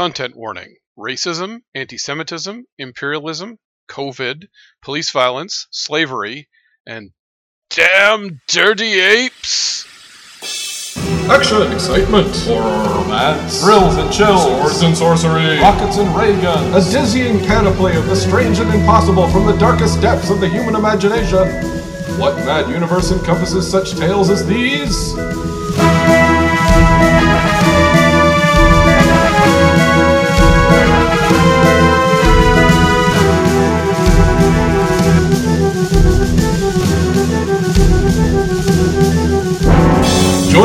Content warning racism, anti Semitism, imperialism, COVID, police violence, slavery, and damn dirty apes! Action, excitement, horror, romance, thrills and chills, swords and sorcery, rockets and ray guns, a dizzying panoply of the strange and impossible from the darkest depths of the human imagination. What mad universe encompasses such tales as these?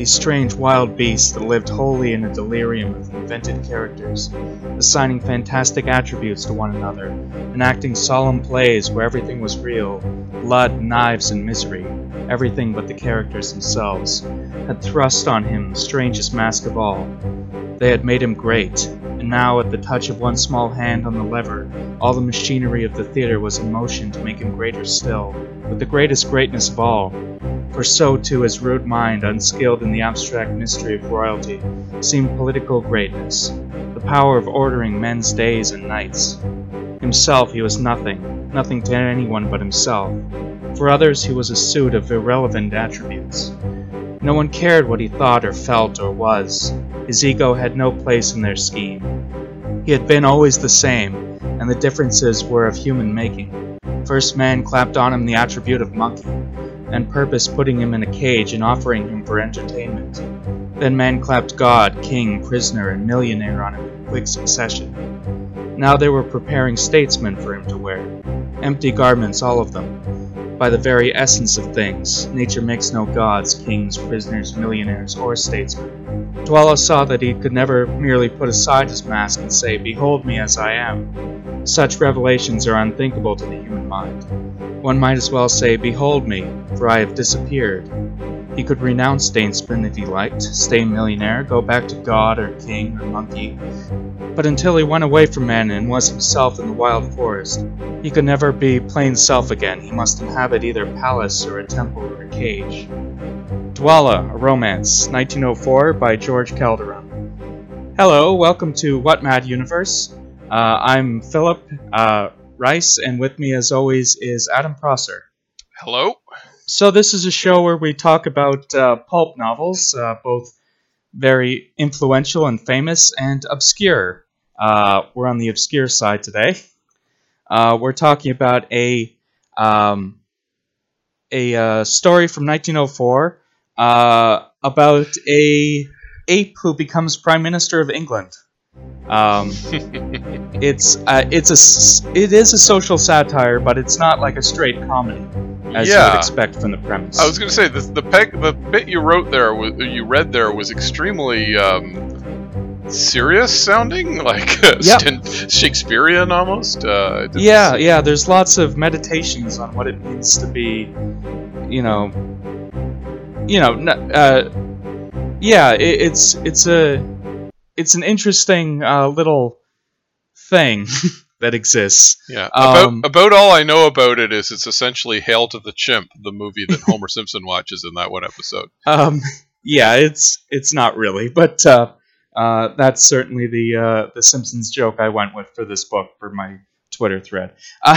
These strange wild beasts that lived wholly in a delirium of invented characters, assigning fantastic attributes to one another, enacting solemn plays where everything was real blood, knives, and misery, everything but the characters themselves, had thrust on him the strangest mask of all. They had made him great, and now, at the touch of one small hand on the lever, all the machinery of the theater was in motion to make him greater still, with the greatest greatness of all, for so too his rude mind, unskilled in the abstract mystery of royalty, seemed political greatness, the power of ordering men's days and nights. Himself he was nothing, nothing to anyone but himself. For others he was a suit of irrelevant attributes. No one cared what he thought or felt or was. His ego had no place in their scheme. He had been always the same, and the differences were of human making. First man clapped on him the attribute of monkey, and purpose putting him in a cage and offering him for entertainment. Then man clapped God, king, prisoner, and millionaire on him in quick succession. Now they were preparing statesmen for him to wear. Empty garments, all of them. By the very essence of things, nature makes no gods, kings, prisoners, millionaires, or statesmen. Dwala saw that he could never merely put aside his mask and say, Behold me as I am. Such revelations are unthinkable to the human mind. One might as well say, Behold me, for I have disappeared. He could renounce statesman if he liked, stay millionaire, go back to god or king or monkey. But until he went away from men and was himself in the wild forest, he could never be plain self again. He must inhabit either palace or a temple or a cage. Dwala, a Romance, 1904 by George Calderon. Hello, welcome to What Mad Universe. Uh, I'm Philip uh, Rice, and with me, as always, is Adam Prosser. Hello? So, this is a show where we talk about uh, pulp novels, uh, both very influential and famous, and obscure. Uh, we're on the obscure side today. Uh, we're talking about a um, a uh, story from 1904 uh, about a ape who becomes prime minister of England. Um, it's uh, it's a it is a social satire, but it's not like a straight comedy as you would expect from the premise. I was going to say the the, peg, the bit you wrote there, was, you read there, was extremely um, serious sounding, like uh, Yep. Shakespearean almost. Uh, yeah, yeah. There's lots of meditations on what it means to be, you know, you know, uh, yeah. It, it's it's a it's an interesting uh, little thing that exists. Yeah. Um, about about all I know about it is it's essentially Hail to the Chimp, the movie that Homer Simpson watches in that one episode. Um, yeah, it's it's not really, but uh, uh, that's certainly the uh, the Simpsons joke I went with for this book for my Twitter thread.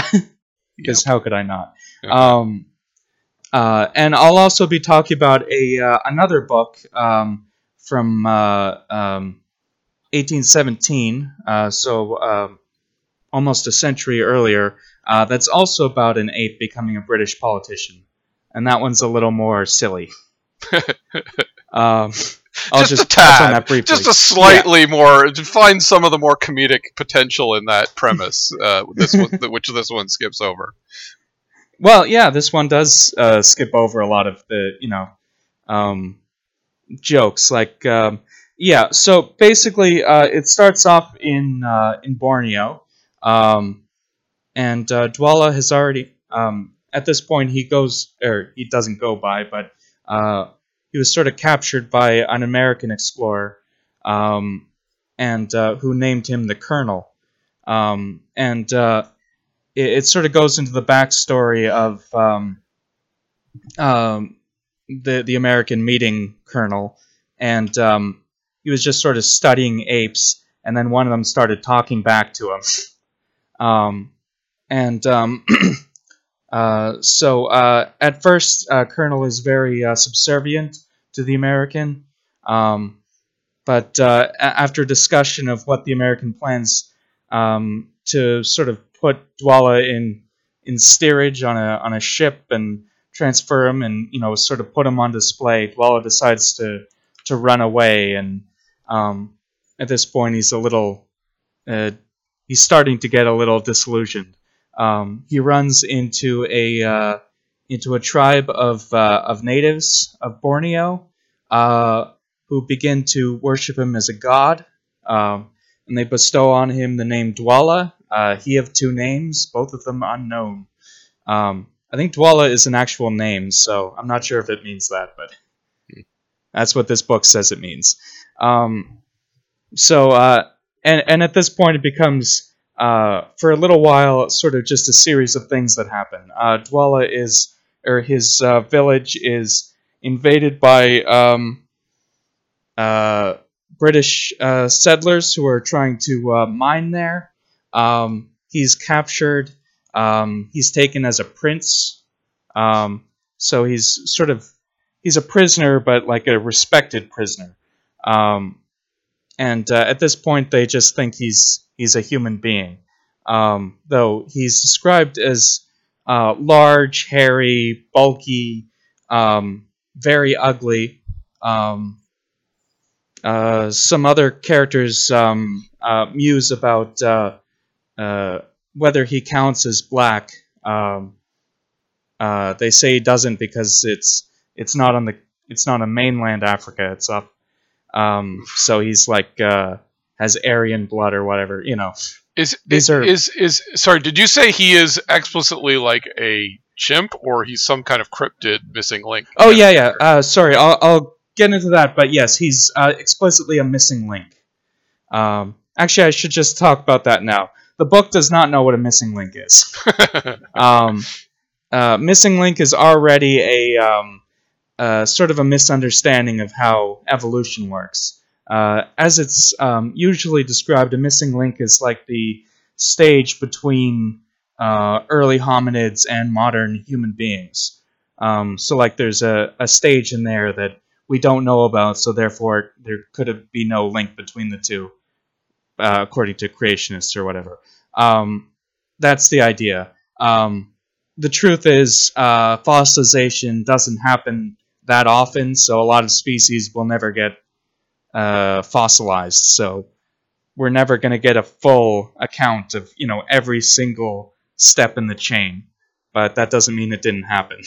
Because how could I not? Okay. Um, uh, and I'll also be talking about a uh, another book um, from uh, um, 1817, uh, so um, almost a century earlier. Uh, that's also about an ape becoming a British politician, and that one's a little more silly. um, I'll just, a touch on that briefly. just a slightly more to find some of the more comedic potential in that premise. Uh, this one, which this one skips over. Well, yeah, this one does uh, skip over a lot of the, you know, um, jokes. Like, um, yeah. So basically, uh, it starts off in uh, in Borneo, um, and uh, Dwala has already. Um, at this point, he goes, or he doesn't go by, but uh, he was sort of captured by an American explorer, um, and uh, who named him the Colonel. Um, and uh, it, it, sort of goes into the backstory of um, um, the the American meeting Colonel, and um, he was just sort of studying apes, and then one of them started talking back to him. Um, and um, uh, so uh, at first, uh, Colonel is very uh, subservient to the American, um, but uh, after discussion of what the American plans um, to sort of put Dwala in in steerage on a on a ship and transfer him and you know sort of put him on display, Dwala decides to to run away, and um, at this point he's a little uh, he's starting to get a little disillusioned. Um, he runs into a uh, into a tribe of uh, of natives of Borneo uh, who begin to worship him as a god, um, and they bestow on him the name Dwala. Uh, he have two names, both of them unknown. Um, I think Dwala is an actual name, so I'm not sure if it means that, but that's what this book says it means. Um, so, uh, and and at this point, it becomes uh, for a little while, sort of just a series of things that happen. Uh, Dwala is, or his uh, village is invaded by um, uh, British uh, settlers who are trying to uh, mine there. Um, he's captured. Um, he's taken as a prince. Um, so he's sort of he's a prisoner, but like a respected prisoner. Um, and at this point, they just think he's he's a human being. Um, though he's described as uh, large, hairy, bulky, um, very ugly. Um, uh, some other characters um, uh, muse about uh, uh, whether he counts as black. Um, uh, they say he doesn't because it's it's not on the it's not on mainland Africa. It's up. Um, so he's like uh, has Aryan blood or whatever. You know, is these are is is sorry? Did you say he is explicitly like a chimp or he's some kind of cryptid missing link? Oh yeah, yeah. Uh, sorry, I'll, I'll get into that. But yes, he's uh, explicitly a missing link. Um, actually, I should just talk about that now. The book does not know what a missing link is. um, uh, missing link is already a um, uh, sort of a misunderstanding of how evolution works. Uh, as it's um, usually described, a missing link is like the stage between uh, early hominids and modern human beings. Um, so, like, there's a, a stage in there that we don't know about, so therefore there could be no link between the two, uh, according to creationists or whatever. Um, that's the idea. Um, the truth is, uh, fossilization doesn't happen that often, so a lot of species will never get uh, fossilized. So we're never going to get a full account of you know every single step in the chain. But that doesn't mean it didn't happen.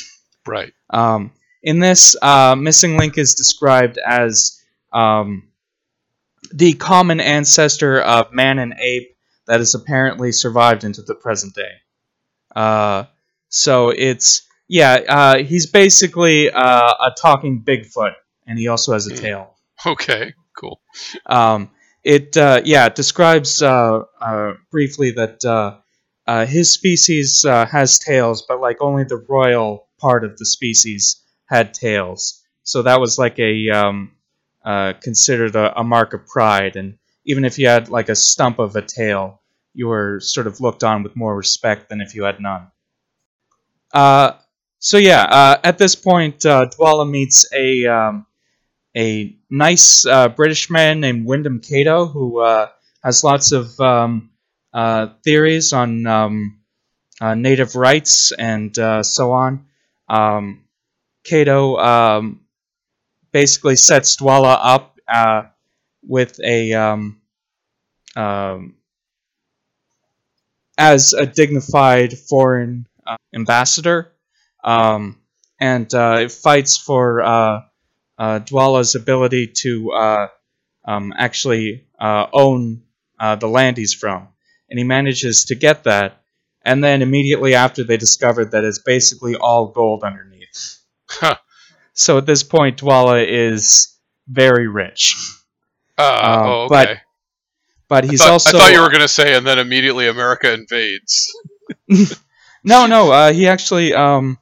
Right. Um, in this, uh, missing link is described as um, the common ancestor of man and ape that has apparently survived into the present day. Uh, so it's yeah, uh, he's basically uh, a talking Bigfoot, and he also has a tail. Okay, cool. Um, it uh, yeah it describes uh, uh, briefly that uh, uh, his species uh, has tails, but like only the royal part of the species had tails. So that was like a um, considered a, a, mark of pride, and even if you had like a stump of a tail, you were sort of looked on with more respect than if you had none. So yeah, at this point, Dwala meets a um, a nice uh, British man named Wyndham Cato who uh, has lots of um, uh, theories on um, uh, native rights and uh, so on. Um, Cato um, basically sets Dwala up uh, with a um, as a dignified foreign ambassador, and it fights for uh, Dwala's ability to uh, um, actually uh, own uh, the land he's from, and he manages to get that. And then immediately after, they discovered that it's basically all gold underneath. Huh. So at this point, Dwala is very rich, Uh, Um, oh, okay. but but he's I thought, also I thought you were going to say, and then immediately America invades. No, no. Uh, he actually um,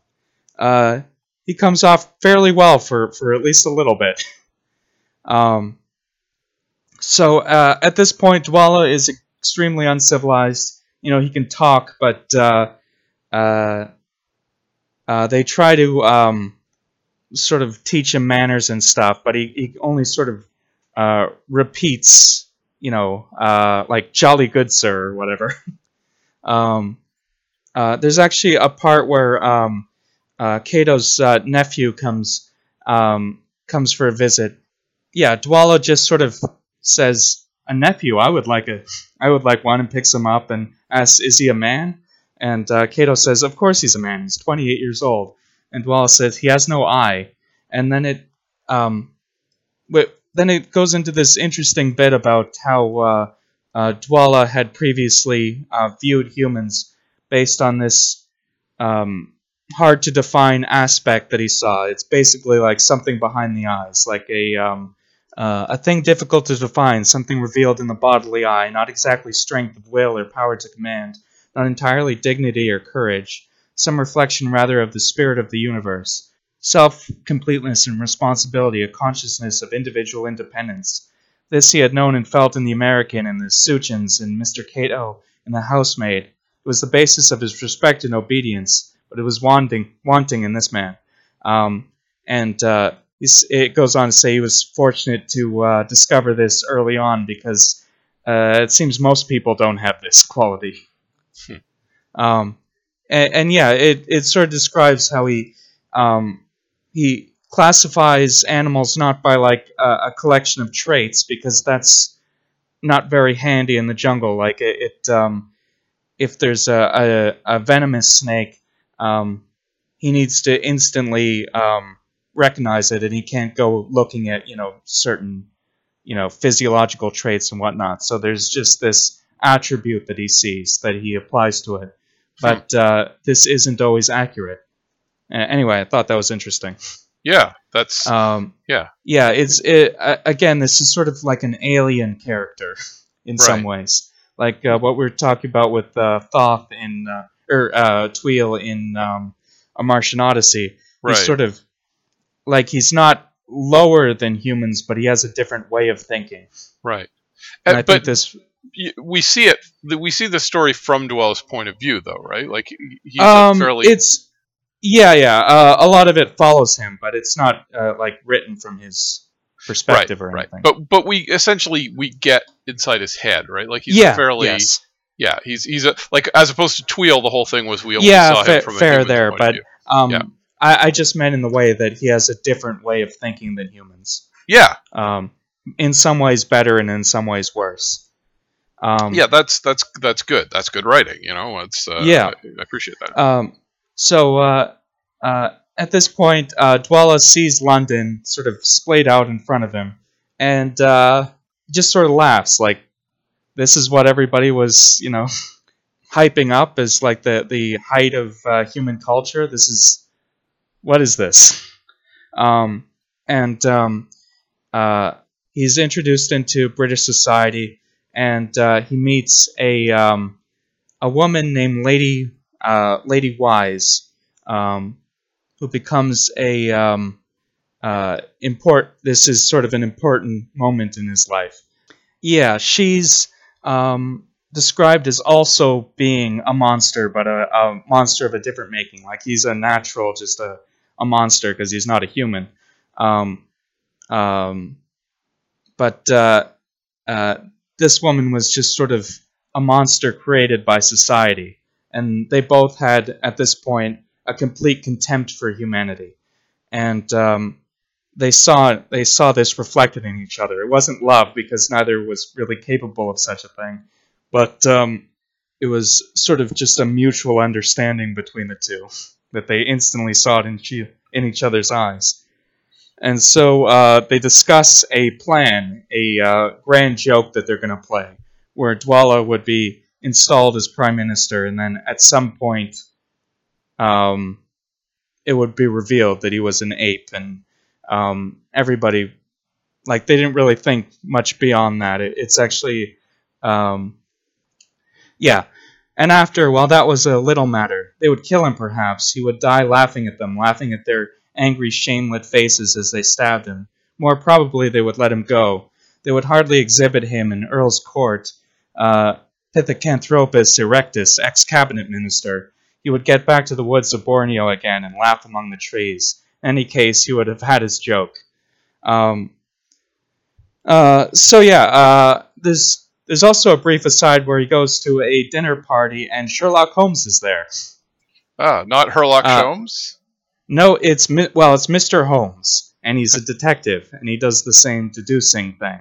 uh, he comes off fairly well for for at least a little bit. Um, so uh, at this point, Dwala is extremely uncivilized. You know, he can talk, but uh, uh, they try to um, sort of teach him manners and stuff, but he, he only sort of repeats, you know, like "jolly good sir" or whatever. um, uh, there's actually a part where um, uh, Cato's uh, nephew comes um, comes for a visit. Yeah, Dwala just sort of says, "A nephew? I would like a, I would like one," and picks him up and asks, "Is he a man?" And uh, Kato says, "Of course he's a man. He's 28 years old." And Dwala says, "He has no eye." And then it, um, but then it goes into this interesting bit about how uh, uh, Dwala had previously uh, viewed humans based on this um, hard to define aspect that he saw. It's basically like something behind the eyes, like a um, uh, a thing difficult to define, something revealed in the bodily eye, not exactly strength of will or power to command, not entirely dignity or courage, some reflection rather of the spirit of the universe. Self completeness and responsibility, a consciousness of individual independence. This he had known and felt in the American and the Suchins and Mr. Cato and the housemaid. It was the basis of his respect and obedience, but it was wanting, wanting in this man. Um, and uh, it goes on to say he was fortunate to uh, discover this early on because uh, it seems most people don't have this quality. Hmm. Um, and, and yeah, it, it sort of describes how he um, he classifies animals not by like a, a collection of traits because that's not very handy in the jungle. Like it, it um, if there's a, a, a venomous snake, um, he needs to instantly um, recognize it, and he can't go looking at you know certain you know physiological traits and whatnot. So there's just this attribute that he sees that he applies to it, but uh, this isn't always accurate. Uh, anyway, I thought that was interesting. Yeah, that's Um, Yeah. yeah. It's it, uh, again, this is sort of like an alien character in some ways, like uh, what we are talking about with uh, Thoth in uh, or uh, Tweel in um, A Martian Odyssey. right. He's sort of like he's not lower than humans, but he has a different way of thinking. right. And I but think this we see it. We see the story from Dwell's point of view, though, right? Like he's um, a fairly it's yeah, yeah. Uh, a lot of it follows him, but it's not uh, like written from his perspective or right. anything. But but we essentially we get inside his head, right? Like he's yeah, a fairly yes. Yeah. He's he's a like as opposed to Tweel, the whole thing was we only Yeah, saw fa- him from a fair there, point but of view. Um, Yeah. I, I just meant in the way that he has a different way of thinking than humans. yeah, Um, in some ways better, and in some ways worse. Um, yeah. That's that's that's good. That's good writing. You know, it's uh, Yeah. I, I appreciate that. Um, so uh, uh, at this point, uh, Dwala sees London sort of splayed out in front of him, and uh, just sort of laughs like, "This is what everybody was, you know, hyping up as like the the height of uh, human culture. This is what is this?" Um, and um, uh, he's introduced into British society, and uh, he meets a um, a woman named Lady uh, Lady Wise, um, who becomes a um, uh, import. This is sort of an important moment in his life. Yeah, she's um, described as also being a monster, but a, a monster of a different making. Like he's a natural, just a, a monster because he's not a human. Um, um, but uh, uh, this woman was just sort of a monster created by society and they both had at this point a complete contempt for humanity, and um, they saw they saw this reflected in each other. It wasn't love because neither was really capable of such a thing, but um, it was sort of just a mutual understanding between the two that they instantly saw it in, chi- in each other's eyes. and so uh, they discuss a plan, a uh, grand joke that they're going to play, where Dwala would be installed as prime minister, and then at some point, um, it would be revealed that he was an ape, and um, everybody, like, they didn't really think much beyond that. It, it's actually, um, yeah. And after, well, that was a little matter. They would kill him, perhaps. He would die laughing at them, laughing at their angry, shame-lit faces as they stabbed him. More probably, they would let him go. They would hardly exhibit him in Earl's Court. Uh, Pithecanthropus erectus, ex-cabinet minister. He would get back to the woods of Borneo again and laugh among the trees. Any case, he would have had his joke. Um, uh, so yeah, uh, there's there's also a brief aside where he goes to a dinner party and Sherlock Holmes is there. Ah, not Herlock Uh, Sholmes? No, it's Mi- well, it's Mr. Holmes, and he's a detective, and he does the same deducing thing.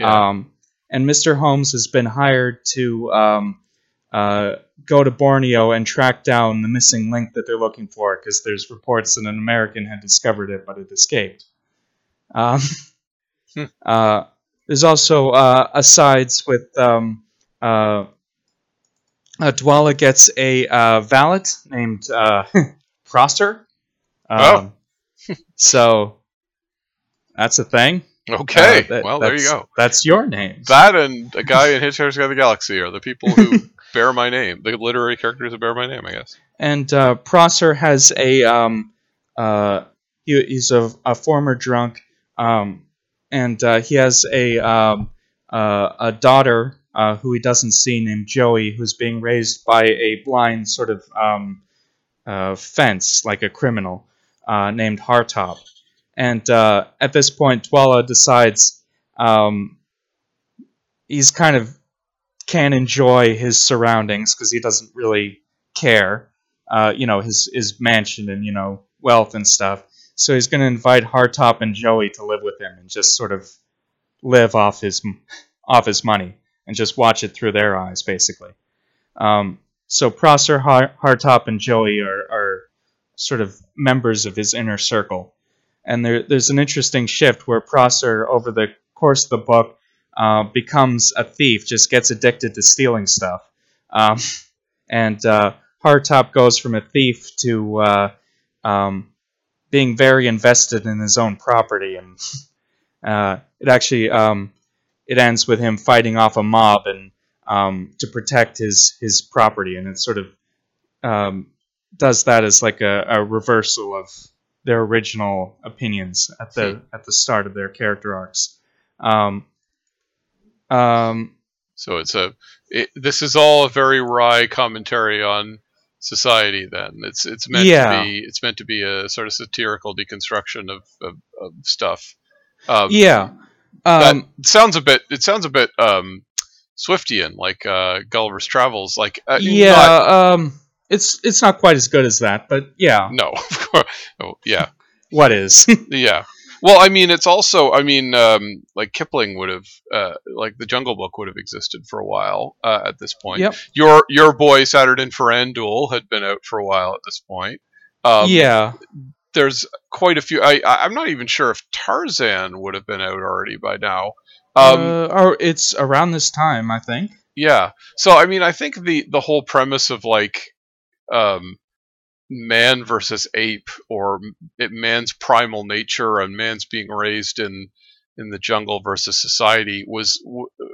Yeah. Um, and Mr. Holmes has been hired to um, uh, go to Borneo and track down the missing link that they're looking for, because there's reports that an American had discovered it, but it escaped. Um, Hmm. uh, there's also uh, asides with um, uh, uh, Dwala gets a uh, valet named uh, Prosser. Um, so that's a thing. Okay, Uh, that- well, there you go. That's your name. That and a guy in Hitchhiker's Guide to the Galaxy are the people who bear my name. The literary characters that bear my name, I guess. and uh, Prosser has a um, uh, he, he's a, a former drunk, um, and uh, he has a um, uh, a daughter uh, who he doesn't see named Joey, who's being raised by a blind sort of um, uh, fence, like a criminal, named Hartop. And at this point, Dwala decides um, he's kind of can enjoy his surroundings because he doesn't really care, uh, you know, his his mansion and you know wealth and stuff. So he's going to invite Hartop and Joey to live with him and just sort of live off his off his money and just watch it through their eyes, basically. Um, so Prosser, Har- Hartop, and Joey are, are sort of members of his inner circle. And there, there's an interesting shift where Prosser, over the course of the book, uh, becomes a thief, just gets addicted to stealing stuff. Um, and uh, Hartop goes from a thief to uh, um, being very invested in his own property, and uh, it actually um, it ends with him fighting off a mob and um, to protect his his property, and it sort of um, does that as like a, a reversal of their original opinions at the at the start of their character arcs. Um, um, So it's a. It, this is all a very wry commentary on society. Then it's it's meant Yeah. to be it's meant to be a sort of satirical deconstruction of of, of stuff. Um, yeah. that Um, sounds a bit. It sounds a bit um, Swiftian, like uh, Gulliver's Travels. Like uh, yeah. not- um, it's it's not quite as good as that, but yeah. no, of course. Oh, yeah. What is? Yeah. Well, I mean, it's also, I mean, um, like Kipling would have, uh, like the Jungle Book would have existed for a while uh, at this point. Yep. Your your boy Saturday Ferrandul had been out for a while at this point. Um, yeah. There's quite a few. I, I I'm not even sure if Tarzan would have been out already by now. Um, uh, or it's around this time, I think. Yeah. So I mean, I think the the whole premise of like um man versus ape or man's primal nature and man's being raised in in the jungle versus society was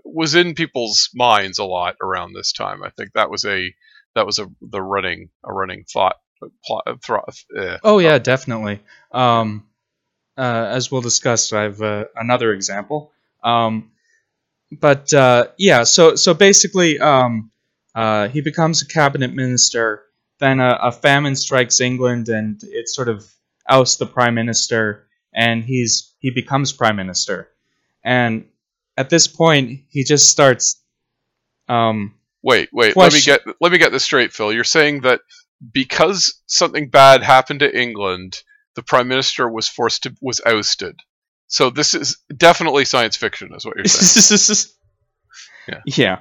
was in people's minds a lot around this time. I think that was a that was a the running a running thought plot uh, Oh yeah, definitely. Um, uh, as we'll discuss, I have uh, another example. Um, but uh, yeah, so so basically, um, uh, he becomes a cabinet minister. Then a, a famine strikes England, and it sort of ousts the prime minister, and he's he becomes prime minister. And at this point, he just starts. Um, Wait, wait. Let me get let me get this straight, Phil. You're saying that because something bad happened to England, the prime minister was forced to was ousted. So this is definitely science fiction, is what you're saying. yeah. Yeah.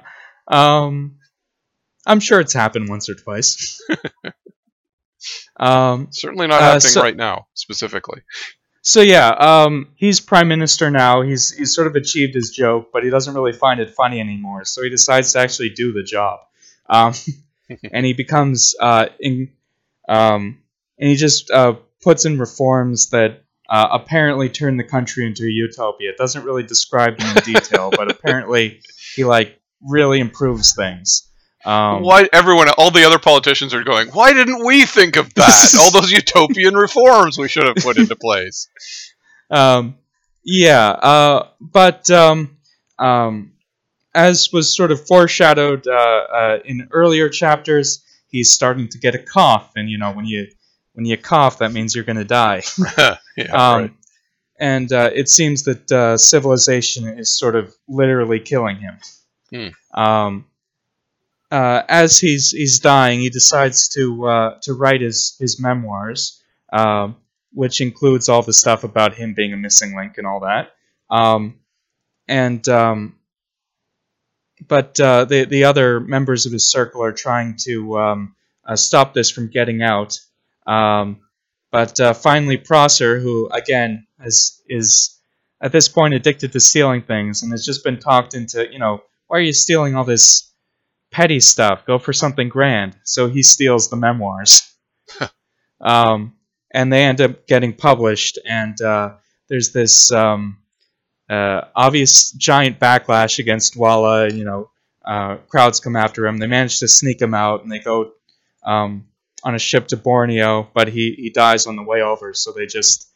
Um, I'm sure it's happened once or twice. um, Certainly not Uh, happening so- right now, specifically. so yeah, um, he's prime minister now. He's he's sort of achieved his joke, but he doesn't really find it funny anymore. So he decides to actually do the job, um, and he becomes uh, in, um, and he just uh, puts in reforms that uh, apparently turn the country into a utopia. It doesn't really describe them in detail, but apparently he like really improves things. Um, why everyone, all the other politicians are going? Why didn't we think of that? all those utopian reforms we should have put into place. Um, yeah, uh, but um, um, as was sort of foreshadowed uh, uh, in earlier chapters, he's starting to get a cough, and you know when you when you cough, that means you're going to die. yeah, Um, right. And uh, it seems that uh, civilization is sort of literally killing him. Hmm. Um, uh, as he's he's dying, he decides to uh, to write his his memoirs, um, which includes all the stuff about him being a missing link and all that. Um, and um, but uh, the the other members of his circle are trying to um, uh, stop this from getting out. Um, but uh, finally, Prosser, who again is is at this point addicted to stealing things and has just been talked into, you know, why are you stealing all this petty stuff? Go for something grand. So he steals the memoirs, um, and they end up getting published. And uh, there's this um, uh, obvious giant backlash against Dwala. You know, uh, crowds come after him. They manage to sneak him out, and they go um, on a ship to Borneo, but he, he dies on the way over, so they just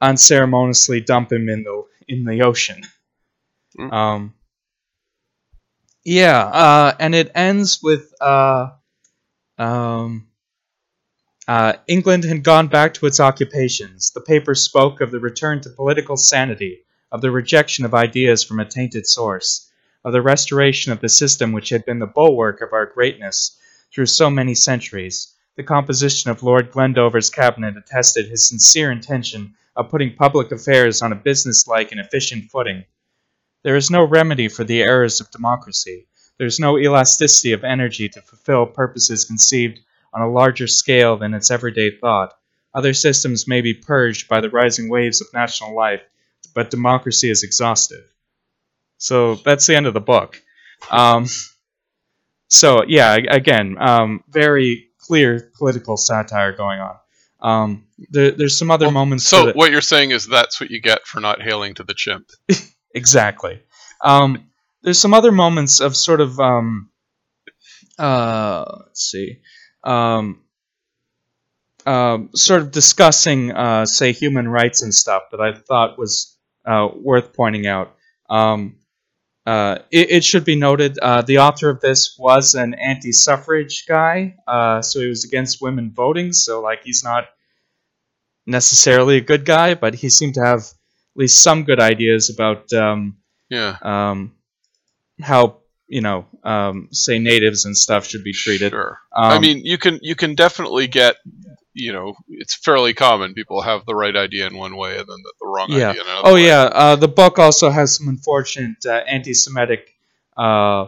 unceremoniously dump him in the in the ocean. Mm. Um, yeah, uh, and it ends with uh, um, uh, England had gone back to its occupations. The paper spoke of the return to political sanity, of the rejection of ideas from a tainted source, of the restoration of the system which had been the bulwark of our greatness through so many centuries. The composition of Lord Glendover's cabinet attested his sincere intention of putting public affairs on a businesslike and efficient footing. There is no remedy for the errors of democracy. There is no elasticity of energy to fulfill purposes conceived on a larger scale than its everyday thought. Other systems may be purged by the rising waves of national life, but democracy is exhaustive. So that's the end of the book. Um, so yeah, again, um, very clear political satire going on. Um, there, there's some other Well, moments. So what you're saying is that's what you get for not hailing to the chimp. exactly. Um, there's some other moments of sort of um, uh, let's see, um, um, sort of discussing, uh, say, human rights and stuff that I thought was uh, worth pointing out. Um, uh, it, it should be noted uh, the author of this was an anti-suffrage guy, uh, so he was against women voting. So like he's not necessarily a good guy, but he seemed to have at least some good ideas about um, Yeah. um, how you know, um, say natives and stuff should be treated. Sure. Um, I mean, you can you can definitely get, you know, it's fairly common. People have the right idea in one way and then the, the wrong Yeah. idea in another. Oh way. yeah, uh, the book also has some unfortunate uh, anti-Semitic uh,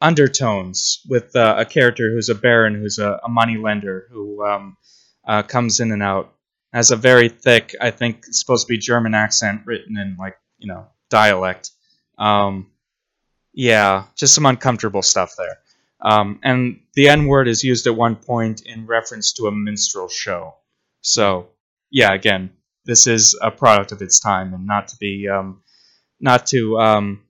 undertones with uh, a character who's a baron, who's a, a money lender, who um, uh, comes in and out. Has a very thick, I think, supposed to be German accent written in like you know dialect. Um, yeah, just some uncomfortable stuff there. Um, and the N word is used at one point in reference to a minstrel show. So yeah, again, this is a product of its time, and not to be um, not to um,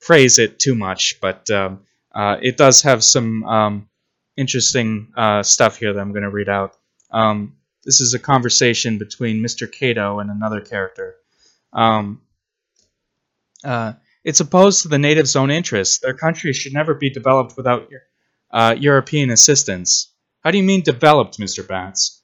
praise it too much, but um, uh, it does have some um, interesting uh, stuff here that I'm going to read out. Um, this is a conversation between Mr. Cato and another character. Um, uh, it's opposed to the natives' own interests. Their country should never be developed without uh, European assistance. How do you mean developed, Mr. Bats?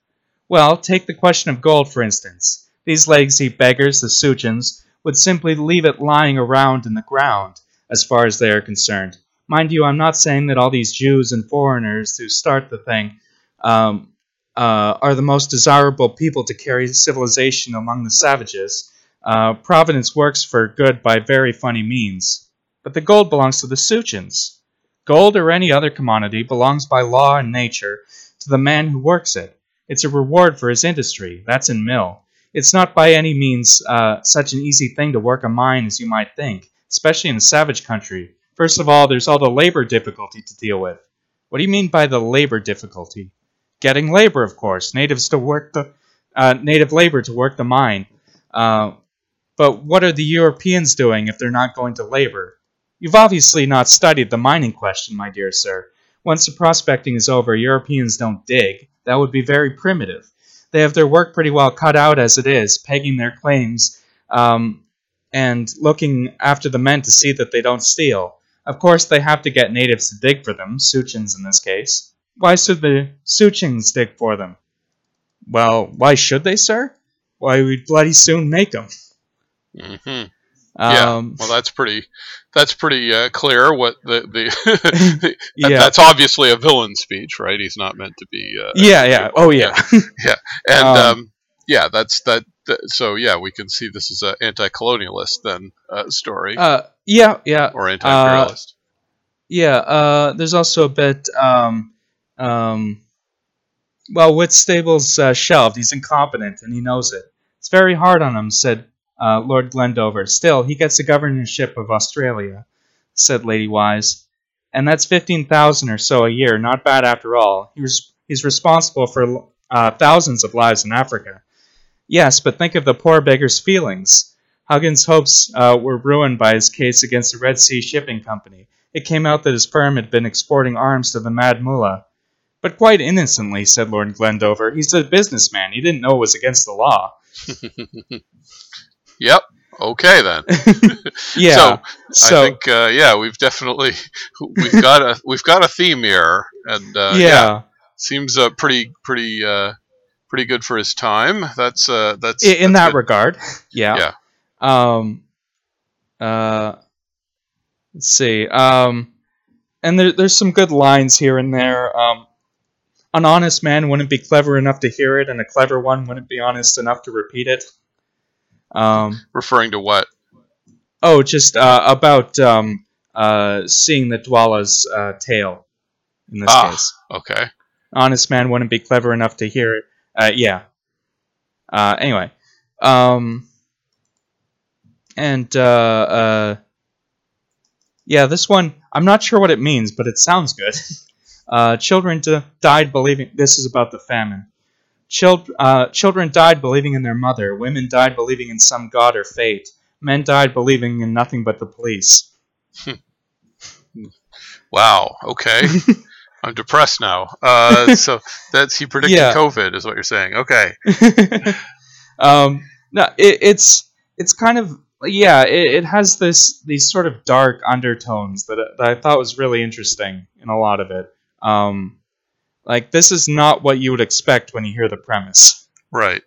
Well, take the question of gold, for instance. These lazy beggars, the Sujans, would simply leave it lying around in the ground, as far as they are concerned. Mind you, I'm not saying that all these Jews and foreigners who start the thing um, uh, are the most desirable people to carry civilization among the savages. Uh, Providence works for good by very funny means. But the gold belongs to the Suchans. Gold or any other commodity belongs by law and nature to the man who works it. It's a reward for his industry. That's in mill. It's not by any means uh, such an easy thing to work a mine as you might think, especially in a savage country. First of all, there's all the labor difficulty to deal with. What do you mean by the labor difficulty? Getting labor, of course. Natives to work the uh, native labor to work the mine. Uh, but what are the Europeans doing if they're not going to labor? You've obviously not studied the mining question, my dear sir. Once the prospecting is over, Europeans don't dig. That would be very primitive. They have their work pretty well cut out as it is, pegging their claims um, and looking after the men to see that they don't steal. Of course, they have to get natives to dig for them, Suchins in this case. Why should the Suchins stick for them? Well, why should they, sir? Why, we'd bloody soon make them. hmm Yeah. Um, Well, that's pretty. That's pretty uh, clear. What the the yeah. that's obviously a villain speech, right? He's not meant to be. Uh, yeah, yeah. Oh, yeah. Yeah. And Um, um, yeah, that's that, that. So yeah, we can see this is an anti-colonialist then uh, story uh, yeah, yeah. or anti-imperialist. Yeah, uh, there's also a bit. Um, um, well, Whitstable's uh, shelved. He's incompetent, and he knows it. It's very hard on him," said uh, Lord Glendover. "Still, he gets the governorship of Australia," said Lady Wise, "and that's fifteen thousand or so a year. Not bad after all. He was, he's responsible for uh, thousands of lives in Africa. Yes, but think of the poor beggar's feelings. Huggins' hopes uh, were ruined by his case against the Red Sea Shipping Company. It came out that his firm had been exporting arms to the Mad Mullah. But quite innocently, said Lord Glendover. He's a businessman. He didn't know it was against the law. Yep. Okay then. Yeah. So, so I think uh, yeah, we've definitely we've got a we've got a theme here, and uh, yeah. seems uh, pretty pretty uh, pretty good for his time. That's uh, that's in that's that good. regard. Yeah. Yeah. Um. Uh. Let's see. Um. And there, there's some good lines here and there. Um. An honest man wouldn't be clever enough to hear it, and a clever one wouldn't be honest enough to repeat it. Um. referring to what? Oh, just uh, about um, uh, seeing the Dwala's uh, tail. In this Ah. case, Okay. honest man wouldn't be clever enough to hear it. Uh, yeah. Uh, anyway, um, and uh, uh, yeah, this one I'm not sure what it means, but it sounds good. Uh, children d- died believing this is about the famine. Child, uh, children died believing in their mother. Women died believing in some god or fate. Men died believing in nothing but the police. Wow. Okay. I'm depressed now. Uh, so that's he predicted Yeah. COVID, is what you're saying. Okay. um, no, it, it's it's kind of yeah. It, it has this these sort of dark undertones that, that I thought was really interesting in a lot of it. Um, like this is not what you would expect when you hear the premise. Right.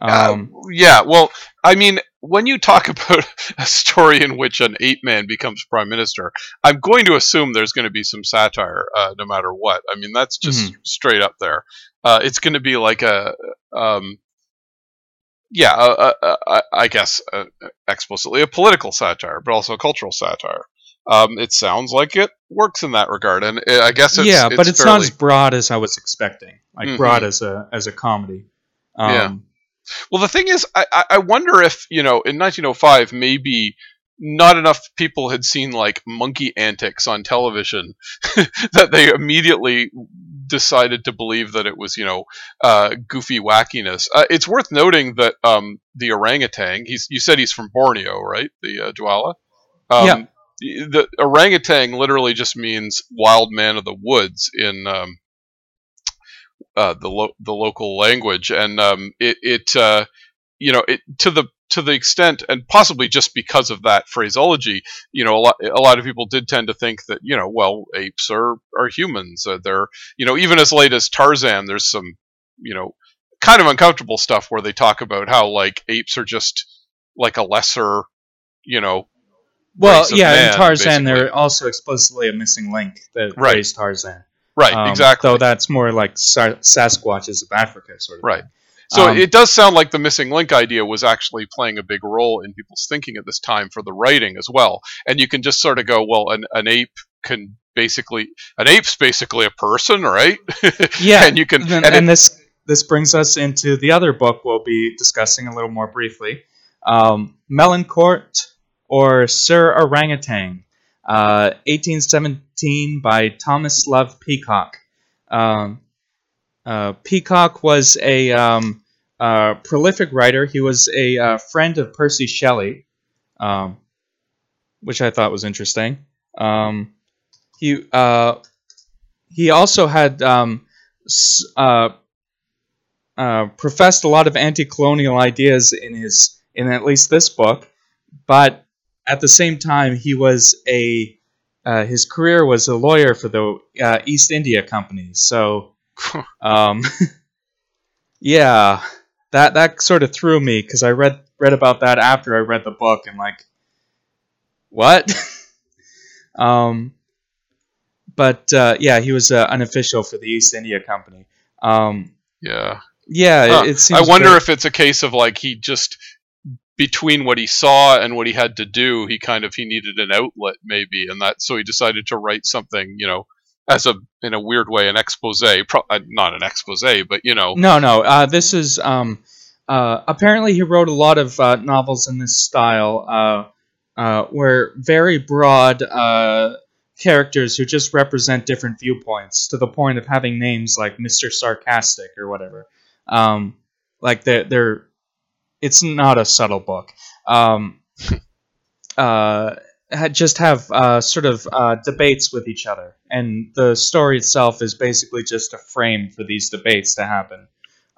Um, Uh, yeah. Well, I mean, when you talk about a story in which an ape man becomes prime minister, I'm going to assume there's going to be some satire, uh, no matter what. I mean, that's just straight up there. Uh, it's going to be like a, um, yeah, uh, uh, uh, I guess uh, explicitly a political satire, but also a cultural satire. Um, it sounds like it works in that regard, and uh, I guess it's, yeah, but it's not as broad as I was expecting. Like Mhm. broad as a as a comedy. Um, Yeah. Well, the thing is, I, I- I wonder if you know, in 1905, maybe not enough people had seen like monkey antics on television that they immediately decided to believe that it was you know uh, goofy wackiness. Uh, it's worth noting that um, the orangutan. He's you said he's from Borneo, right? The uh, Dwala. Um, Yeah. The orangutan literally just means wild man of the woods in um, uh, the lo- the local language, and um, it it uh, you know it to the to the extent, and possibly just because of that phraseology, you know, a lot a lot of people did tend to think that you know, well, apes are are humans. Uh, they're you know, even as late as Tarzan, there's some you know, kind of uncomfortable stuff where they talk about how like apes are just like a lesser, you know. Well, yeah, man, in Tarzan, basically. they're also explicitly a missing link that Right. raised Tarzan. Right, Um, exactly. Though that's more like Sa- Sasquatches of Africa, sort of. Right. thing. So Um, it does sound like the missing link idea was actually playing a big role in people's thinking at this time for the writing as well. And you can just sort of go, well, an, an ape can basically, an ape's basically a person, right? Yeah, and you can, and, and, and it- this this brings us into the other book we'll be discussing a little more briefly um, Melincourt or Sir Orangutan, uh, 1817 by Thomas Love Peacock. Um, uh, Peacock was a um, uh, prolific writer. He was a uh, friend of Percy Shelley, um, which I thought was interesting. Um, he uh, he also had um, uh, professed a lot of anti-colonial ideas in his in at least this book, but at the same time he was a uh, his career was a lawyer for the uh, East India Company. So, um, yeah, that that sort of threw me because I read read about that after I read the book and like, what? um, but uh, yeah, he was uh, an official for the East India Company. Um, Yeah. yeah, Huh. it, it seems. I wonder very- if it's a case of like he just between what he saw and what he had to do, he kind of he needed an outlet maybe, and that so he decided to write something, you know, as a in a weird way an expose, pro, uh, not an expose, but you know, No, no. Uh, this is um, uh, apparently he wrote a lot of uh, novels in this style, uh, uh, where very broad characters who just represent different viewpoints, to the point of having names like Mister Sarcastic or whatever. Um, like they're, they're it's not a subtle book. Um, uh, just have uh, sort of uh, debates with each other, and the story itself is basically just a frame for these debates to happen.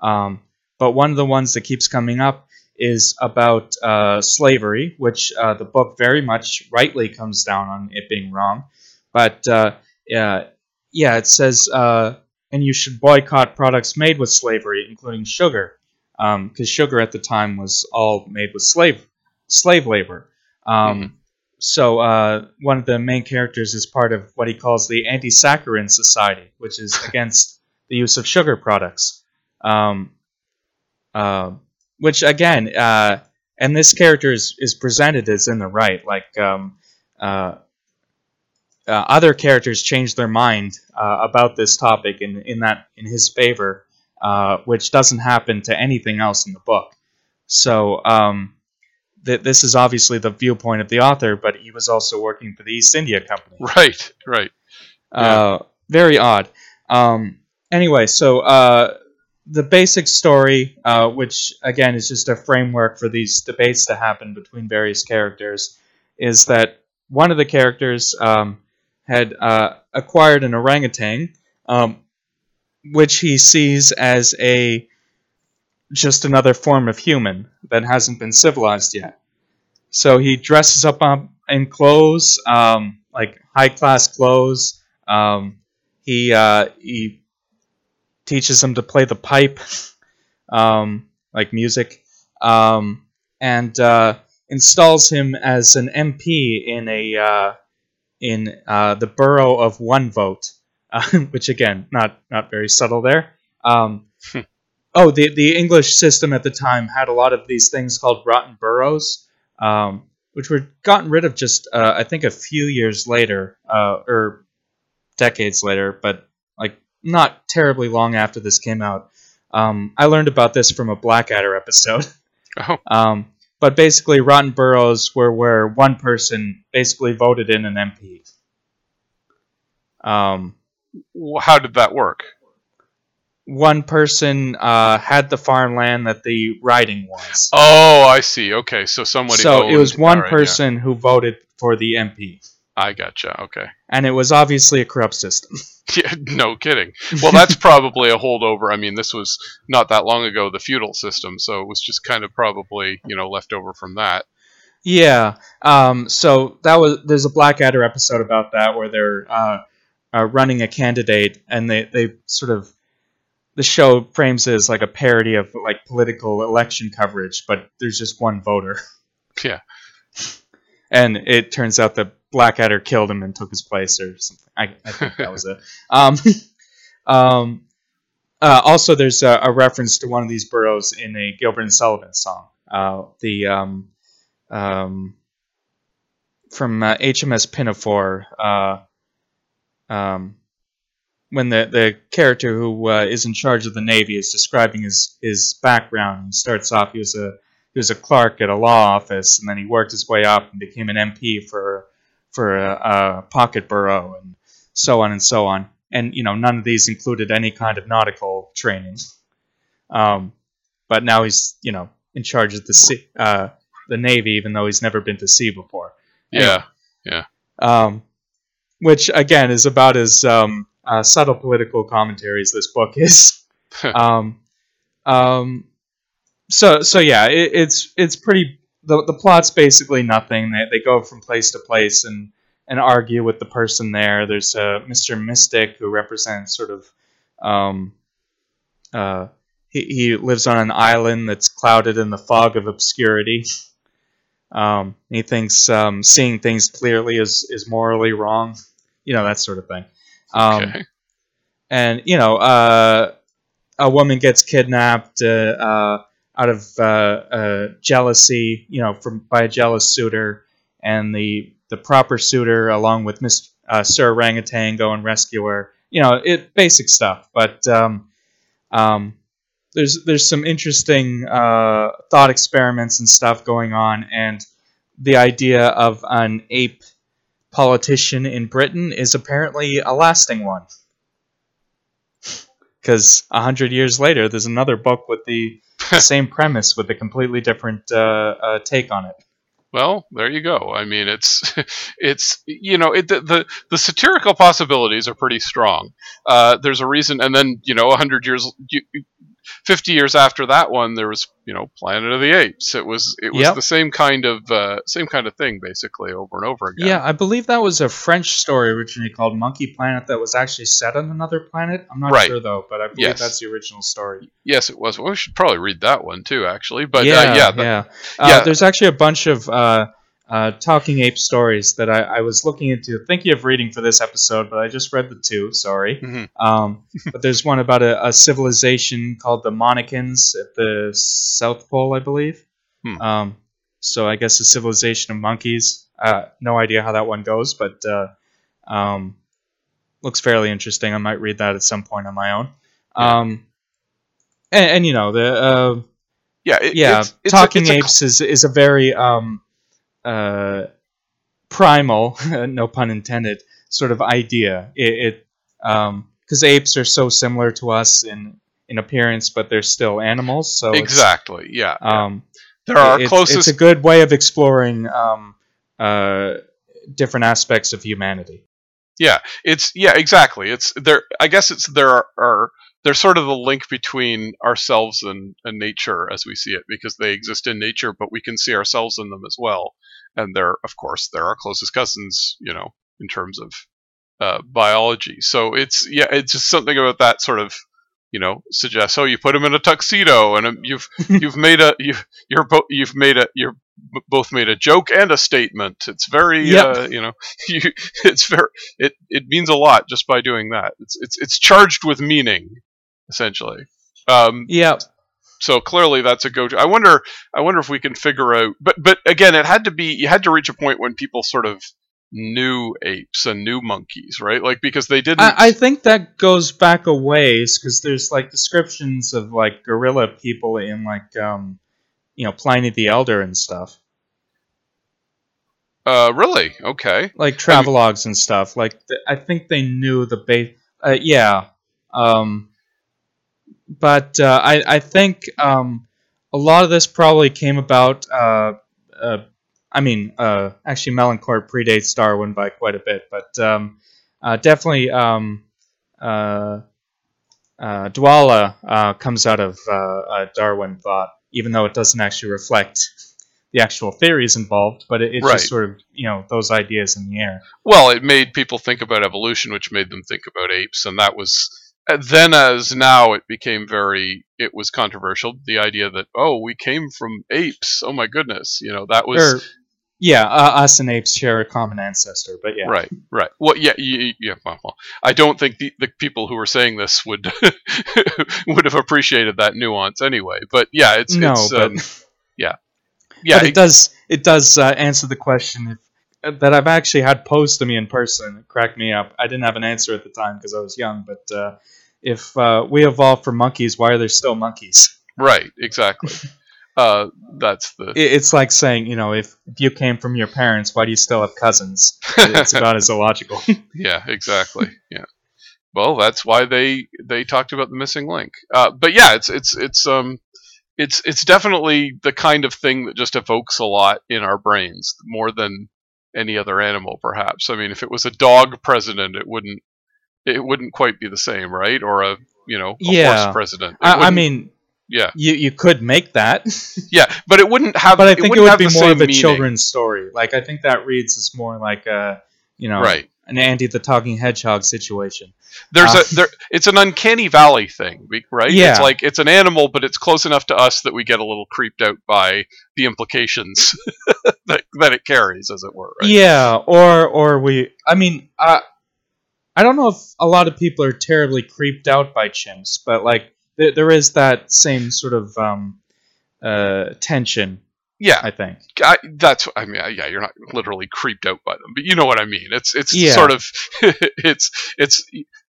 Um, but one of the ones that keeps coming up is about uh, slavery, which uh, the book very much rightly comes down on it being wrong. But uh, yeah, yeah, it says, uh, and you should boycott products made with slavery, including sugar, because sugar at the time was all made with slave slave labor. Um, So uh, one of the main characters is part of what he calls the Anti-Saccharine Society, which is against the use of sugar products. Um, uh, which again, uh, and this character is, is presented as in the right. Like um, uh, uh, other characters change their mind uh, about this topic in, in that in his favor, uh, which doesn't happen to anything else in the book. So um, th- this is obviously the viewpoint of the author, but he was also working for the East India Company. right, right, Uh, very odd. Um, anyway, so uh, the basic story, uh, which again is just a framework for these debates to happen between various characters, is that one of the characters um, had uh, acquired an orangutan, um, which he sees as a just another form of human that hasn't been civilized yet. So he dresses up um, in clothes, um, like high class clothes. Um, he uh, he teaches him to play the pipe, um, like music, um, and uh, installs him as an MP in a uh, in uh, the borough of One Vote, uh, which again, not not very subtle there. Um, oh, the the English system at the time had a lot of these things called rotten boroughs, um, which were gotten rid of just uh, I think a few years later, uh, or decades later, but like not terribly long after this came out. Um, I learned about this from a Blackadder episode. Oh, Um, but basically, rotten boroughs were where one person basically voted in an MP. Um, how did that work? one person uh, had the farmland that the riding was. Oh, I see. Okay, so somebody. so it was owned- one yeah. person who voted for the MP. I gotcha. Okay. And it was obviously a corrupt system. Yeah, no kidding. Well, that's probably a holdover. I mean, this was not that long ago, the feudal system, so it was just kind of probably, you know, left over from that. Yeah. Um, so that was there's a Blackadder episode about that where they're uh, uh, running a candidate and they, they sort of the show frames it as like a parody of like political election coverage, but there's just one voter. Yeah. And it turns out that Blackadder killed him and took his place or something. I, I think that was it. Um, um, uh, also, there's a, a reference to one of these boroughs in a Gilbert and Sullivan song. Uh, the um, um, from uh, HMS Pinafore, uh, um, when the the character who uh, is in charge of the navy is describing his his background. He starts off he was a he was a clerk at a law office, and then he worked his way up and became an MP for for a, a pocket borough, and so on and so on. And you know, none of these included any kind of nautical training. Um, but now he's you know in charge of the sea, uh, the navy, even though he's never been to sea before. Yeah. Yeah. Um, which again is about as um, uh, subtle political commentary as this book is. um, um, so so yeah, it, it's it's pretty. The, the plot's basically nothing. They, they go from place to place and, and argue with the person there. There's uh, Mr. Mystic who represents sort of um, uh, he, he lives on an island that's clouded in the fog of obscurity. Um, he thinks um, seeing things clearly is, is morally wrong, you know that sort of thing. Um, Okay. And you know, uh, a woman gets kidnapped uh, uh, out of uh, uh, jealousy, you know, from by a jealous suitor, and the the proper suitor, along with Miss uh, Sir Orangutan, go and rescue her. You know, it basic stuff, but um, um, there's there's some interesting uh, thought experiments and stuff going on, and the idea of an ape politician in Britain is apparently a lasting one. Because a hundred years later, there's another book with the same premise with a completely different uh, uh, take on it. Well, there you go. I mean, it's it's you know it, the, the the satirical possibilities are pretty strong. Uh, there's a reason, and then you know, a hundred years, you, fifty years after that one, there was you know, Planet of the Apes. It was it was Yep. the same kind of uh, same kind of thing, basically, over and over again. Yeah, I believe that was a French story originally called Monkey Planet that was actually set on another planet. I'm not Right. sure though, but I believe Yes. that's the original story. Yes, it was. Well, we should probably read that one too, actually. But yeah, uh, yeah, the- yeah. Uh, yeah. There's actually a bunch of uh, talking ape stories that I, I was looking into, thinking of reading for this episode, but I just read the two. Sorry. Mhm. Um, but there's one about a, a civilization called the Monacans at the South Pole, I believe. Hmm. Um, so I guess a civilization of monkeys. Uh, no idea how that one goes, but uh, um, looks fairly interesting. I might read that at some point on my own. Yeah. Um, and, and you know the. Uh, yeah, it- yeah, it's- it's talking a- apes is is a very um, uh, primal, no pun intended, sort of idea. It because apes are so similar to us in in appearance, but they're still animals. So exactly. Yeah, um, there are it's, closest. It's a good way of exploring um, uh, different aspects of humanity. It's yeah exactly. It's there i guess it's there are, are they're sort of the link between ourselves and, and nature as we see it because they exist in nature but we can see ourselves in them as well. And they're of course they're our closest cousins you know in terms of uh, biology. So it's yeah it's just something about that sort of you know suggests oh you put him in a tuxedo and um, you've you've made a you you're you've made a you're b- both made a joke and a statement. It's very Yep. uh, you know you, it's very it, it means a lot just by doing that. It's it's it's charged with meaning essentially. Um Yeah, so clearly that's a go-to. I wonder i wonder if we can figure out but but again it had to be you had to reach a point when people sort of knew apes and knew monkeys right? Like because they didn't I, I think that goes back a ways because there's like descriptions of like gorilla people in like um, you know Pliny the Elder and stuff. uh really okay like travelogues and stuff. Like th- I think they knew the base. Uh, yeah, um, but uh, I I think um, a lot of this probably came about. Uh, uh, I mean, uh, actually, Melincourt predates Darwin by quite a bit, but um, uh, definitely um, uh, uh, Dwala uh, comes out of uh, uh, Darwin thought, even though it doesn't actually reflect the actual theories involved, but it, it's Right. just sort of you know those ideas in the air. well it made people think about evolution which made them think about apes and that was then as now it became very it was controversial the idea that oh we came from apes oh my goodness you know that was yeah, uh, us and apes share a common ancestor, but yeah, Right, right. Well, yeah, y- y- yeah. Well, well, I don't think the, the people who were saying this would would have appreciated that nuance anyway. But yeah, it's no, it's but, um, yeah. but it it- does it does uh, answer the question if that I've actually had posed to me in person. It cracked me up. I didn't have an answer at the time because I was young. But uh, if uh, we evolved from monkeys, why are there still monkeys? Right, exactly. uh, that's the It's like saying, you know, if, if you came from your parents, why do you still have cousins? It's about as illogical. yeah, exactly. Yeah. Well, that's why they they talked about the missing link. Uh, but yeah, it's it's it's um it's it's definitely the kind of thing that just evokes a lot in our brains more than any other animal, perhaps. I mean, if it was a dog president, it wouldn't it wouldn't quite be the same, right? Or a you know a Yeah. horse president. I, I mean, yeah, you you could make that, yeah, but it wouldn't have. but I think it, wouldn't would be more of a meaning. children's story. Like I think that reads as more like a, you know, Right. an Andy the Talking Hedgehog situation. There's Uh, a there. It's an uncanny valley thing, right? Yeah. It's like it's an animal, but it's close enough to us that we get a little creeped out by the implications that that it carries, as it were. Right? Yeah, or or we. I mean, uh, I don't know if a lot of people are terribly creeped out by chimps, but like there, there is that same sort of um, uh, tension. Yeah. I think. I, that's. I mean, yeah, you're not literally creeped out by them, but you know what I mean. It's it's Yeah. sort of it's it's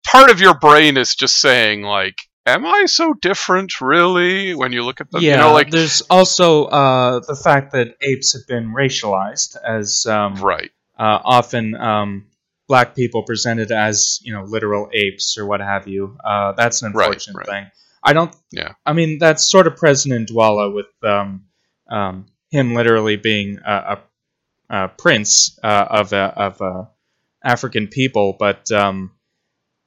part of your brain is just saying like, "Am I so different, really?" When you look at them, yeah, you know, like there's also uh, the fact that apes have been racialized as um, right, uh, often um, black people presented as you know literal apes or what have you. Uh, that's an Right, unfortunate right. thing. I don't. Yeah. I mean, that's sort of present in Dwala with um, um, him literally being a, a, a prince uh, of a, of a African people, but um,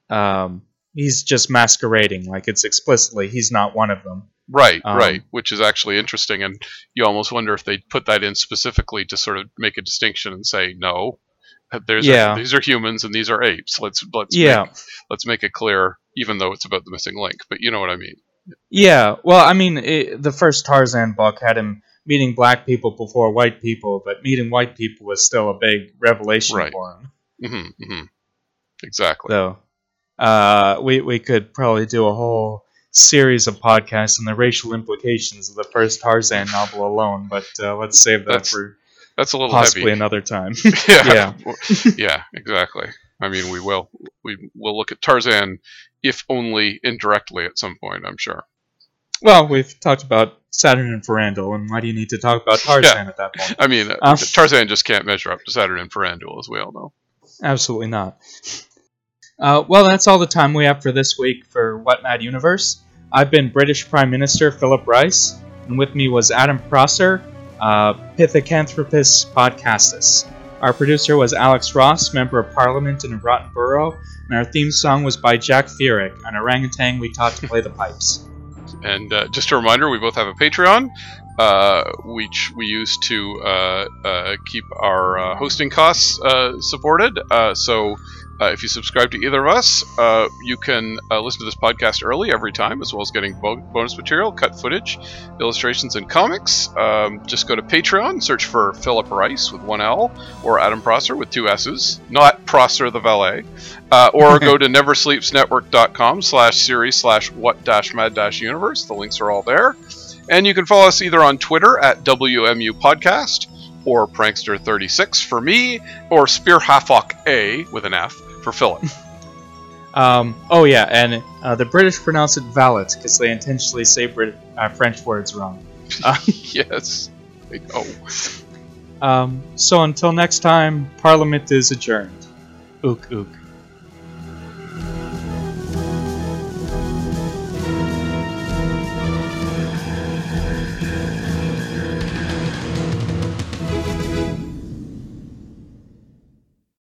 um, he's just masquerading. Like it's explicitly he's not one of them. right, Um, right, which is actually interesting, and you almost wonder if they put that in specifically to sort of make a distinction and say, "No, there's Yeah. these are humans and these are apes." Let's let's Yeah. make, let's make it clear, even though it's about the missing link. But you know what I mean. Yeah, well, I mean, it, the first Tarzan book had him meeting black people before white people, but meeting white people was still a big revelation Right. for him. hmm hmm Exactly. So, uh, we we could probably do a whole series of podcasts on the racial implications of the first Tarzan novel alone, but uh, let's save that That's for That's a little possibly heavy. another time. yeah. yeah, exactly. I mean, we will we will look at Tarzan, if only indirectly at some point. I'm sure. well, we've talked about Saturn and Ferrandel, and why do you need to talk about Tarzan at that point? I mean, uh, Um, Tarzan just can't measure up to Saturn and Ferrandul, as we all know. Absolutely not. Uh, well, that's all the time we have for this week for What Mad Universe. I've been British Prime Minister Philip Rice, and with me was Adam Prosser, uh, Pithecanthropus podcastus. Our producer was Alex Ross, Member of Parliament in a Rotten Borough, and our theme song was by Jack Fierick, an orangutan we taught to play the pipes. And uh, just a reminder, we both have a Patreon, uh, which we use to uh, uh, keep our uh, hosting costs uh, supported. So uh, if you subscribe to either of us, uh, you can uh, listen to this podcast early every time, as well as getting bo- bonus material, cut footage, illustrations, and comics. Um, just go to Patreon, search for Philip Rice with one L, or Adam Prosser with two S's, not Prosser the valet. Uh, or go to neversleepsnetwork.com slash series slash what dash mad dash universe. The links are all there. And you can follow us either on Twitter at WMU Podcast or Prankster36 for me, or Spearhafok A with an F for Philip. Um, oh, yeah, and uh, the British pronounce it valet because they intentionally say Brit- uh, French words wrong. yes. I know. Um, so until next time, Parliament is adjourned. Ook ook.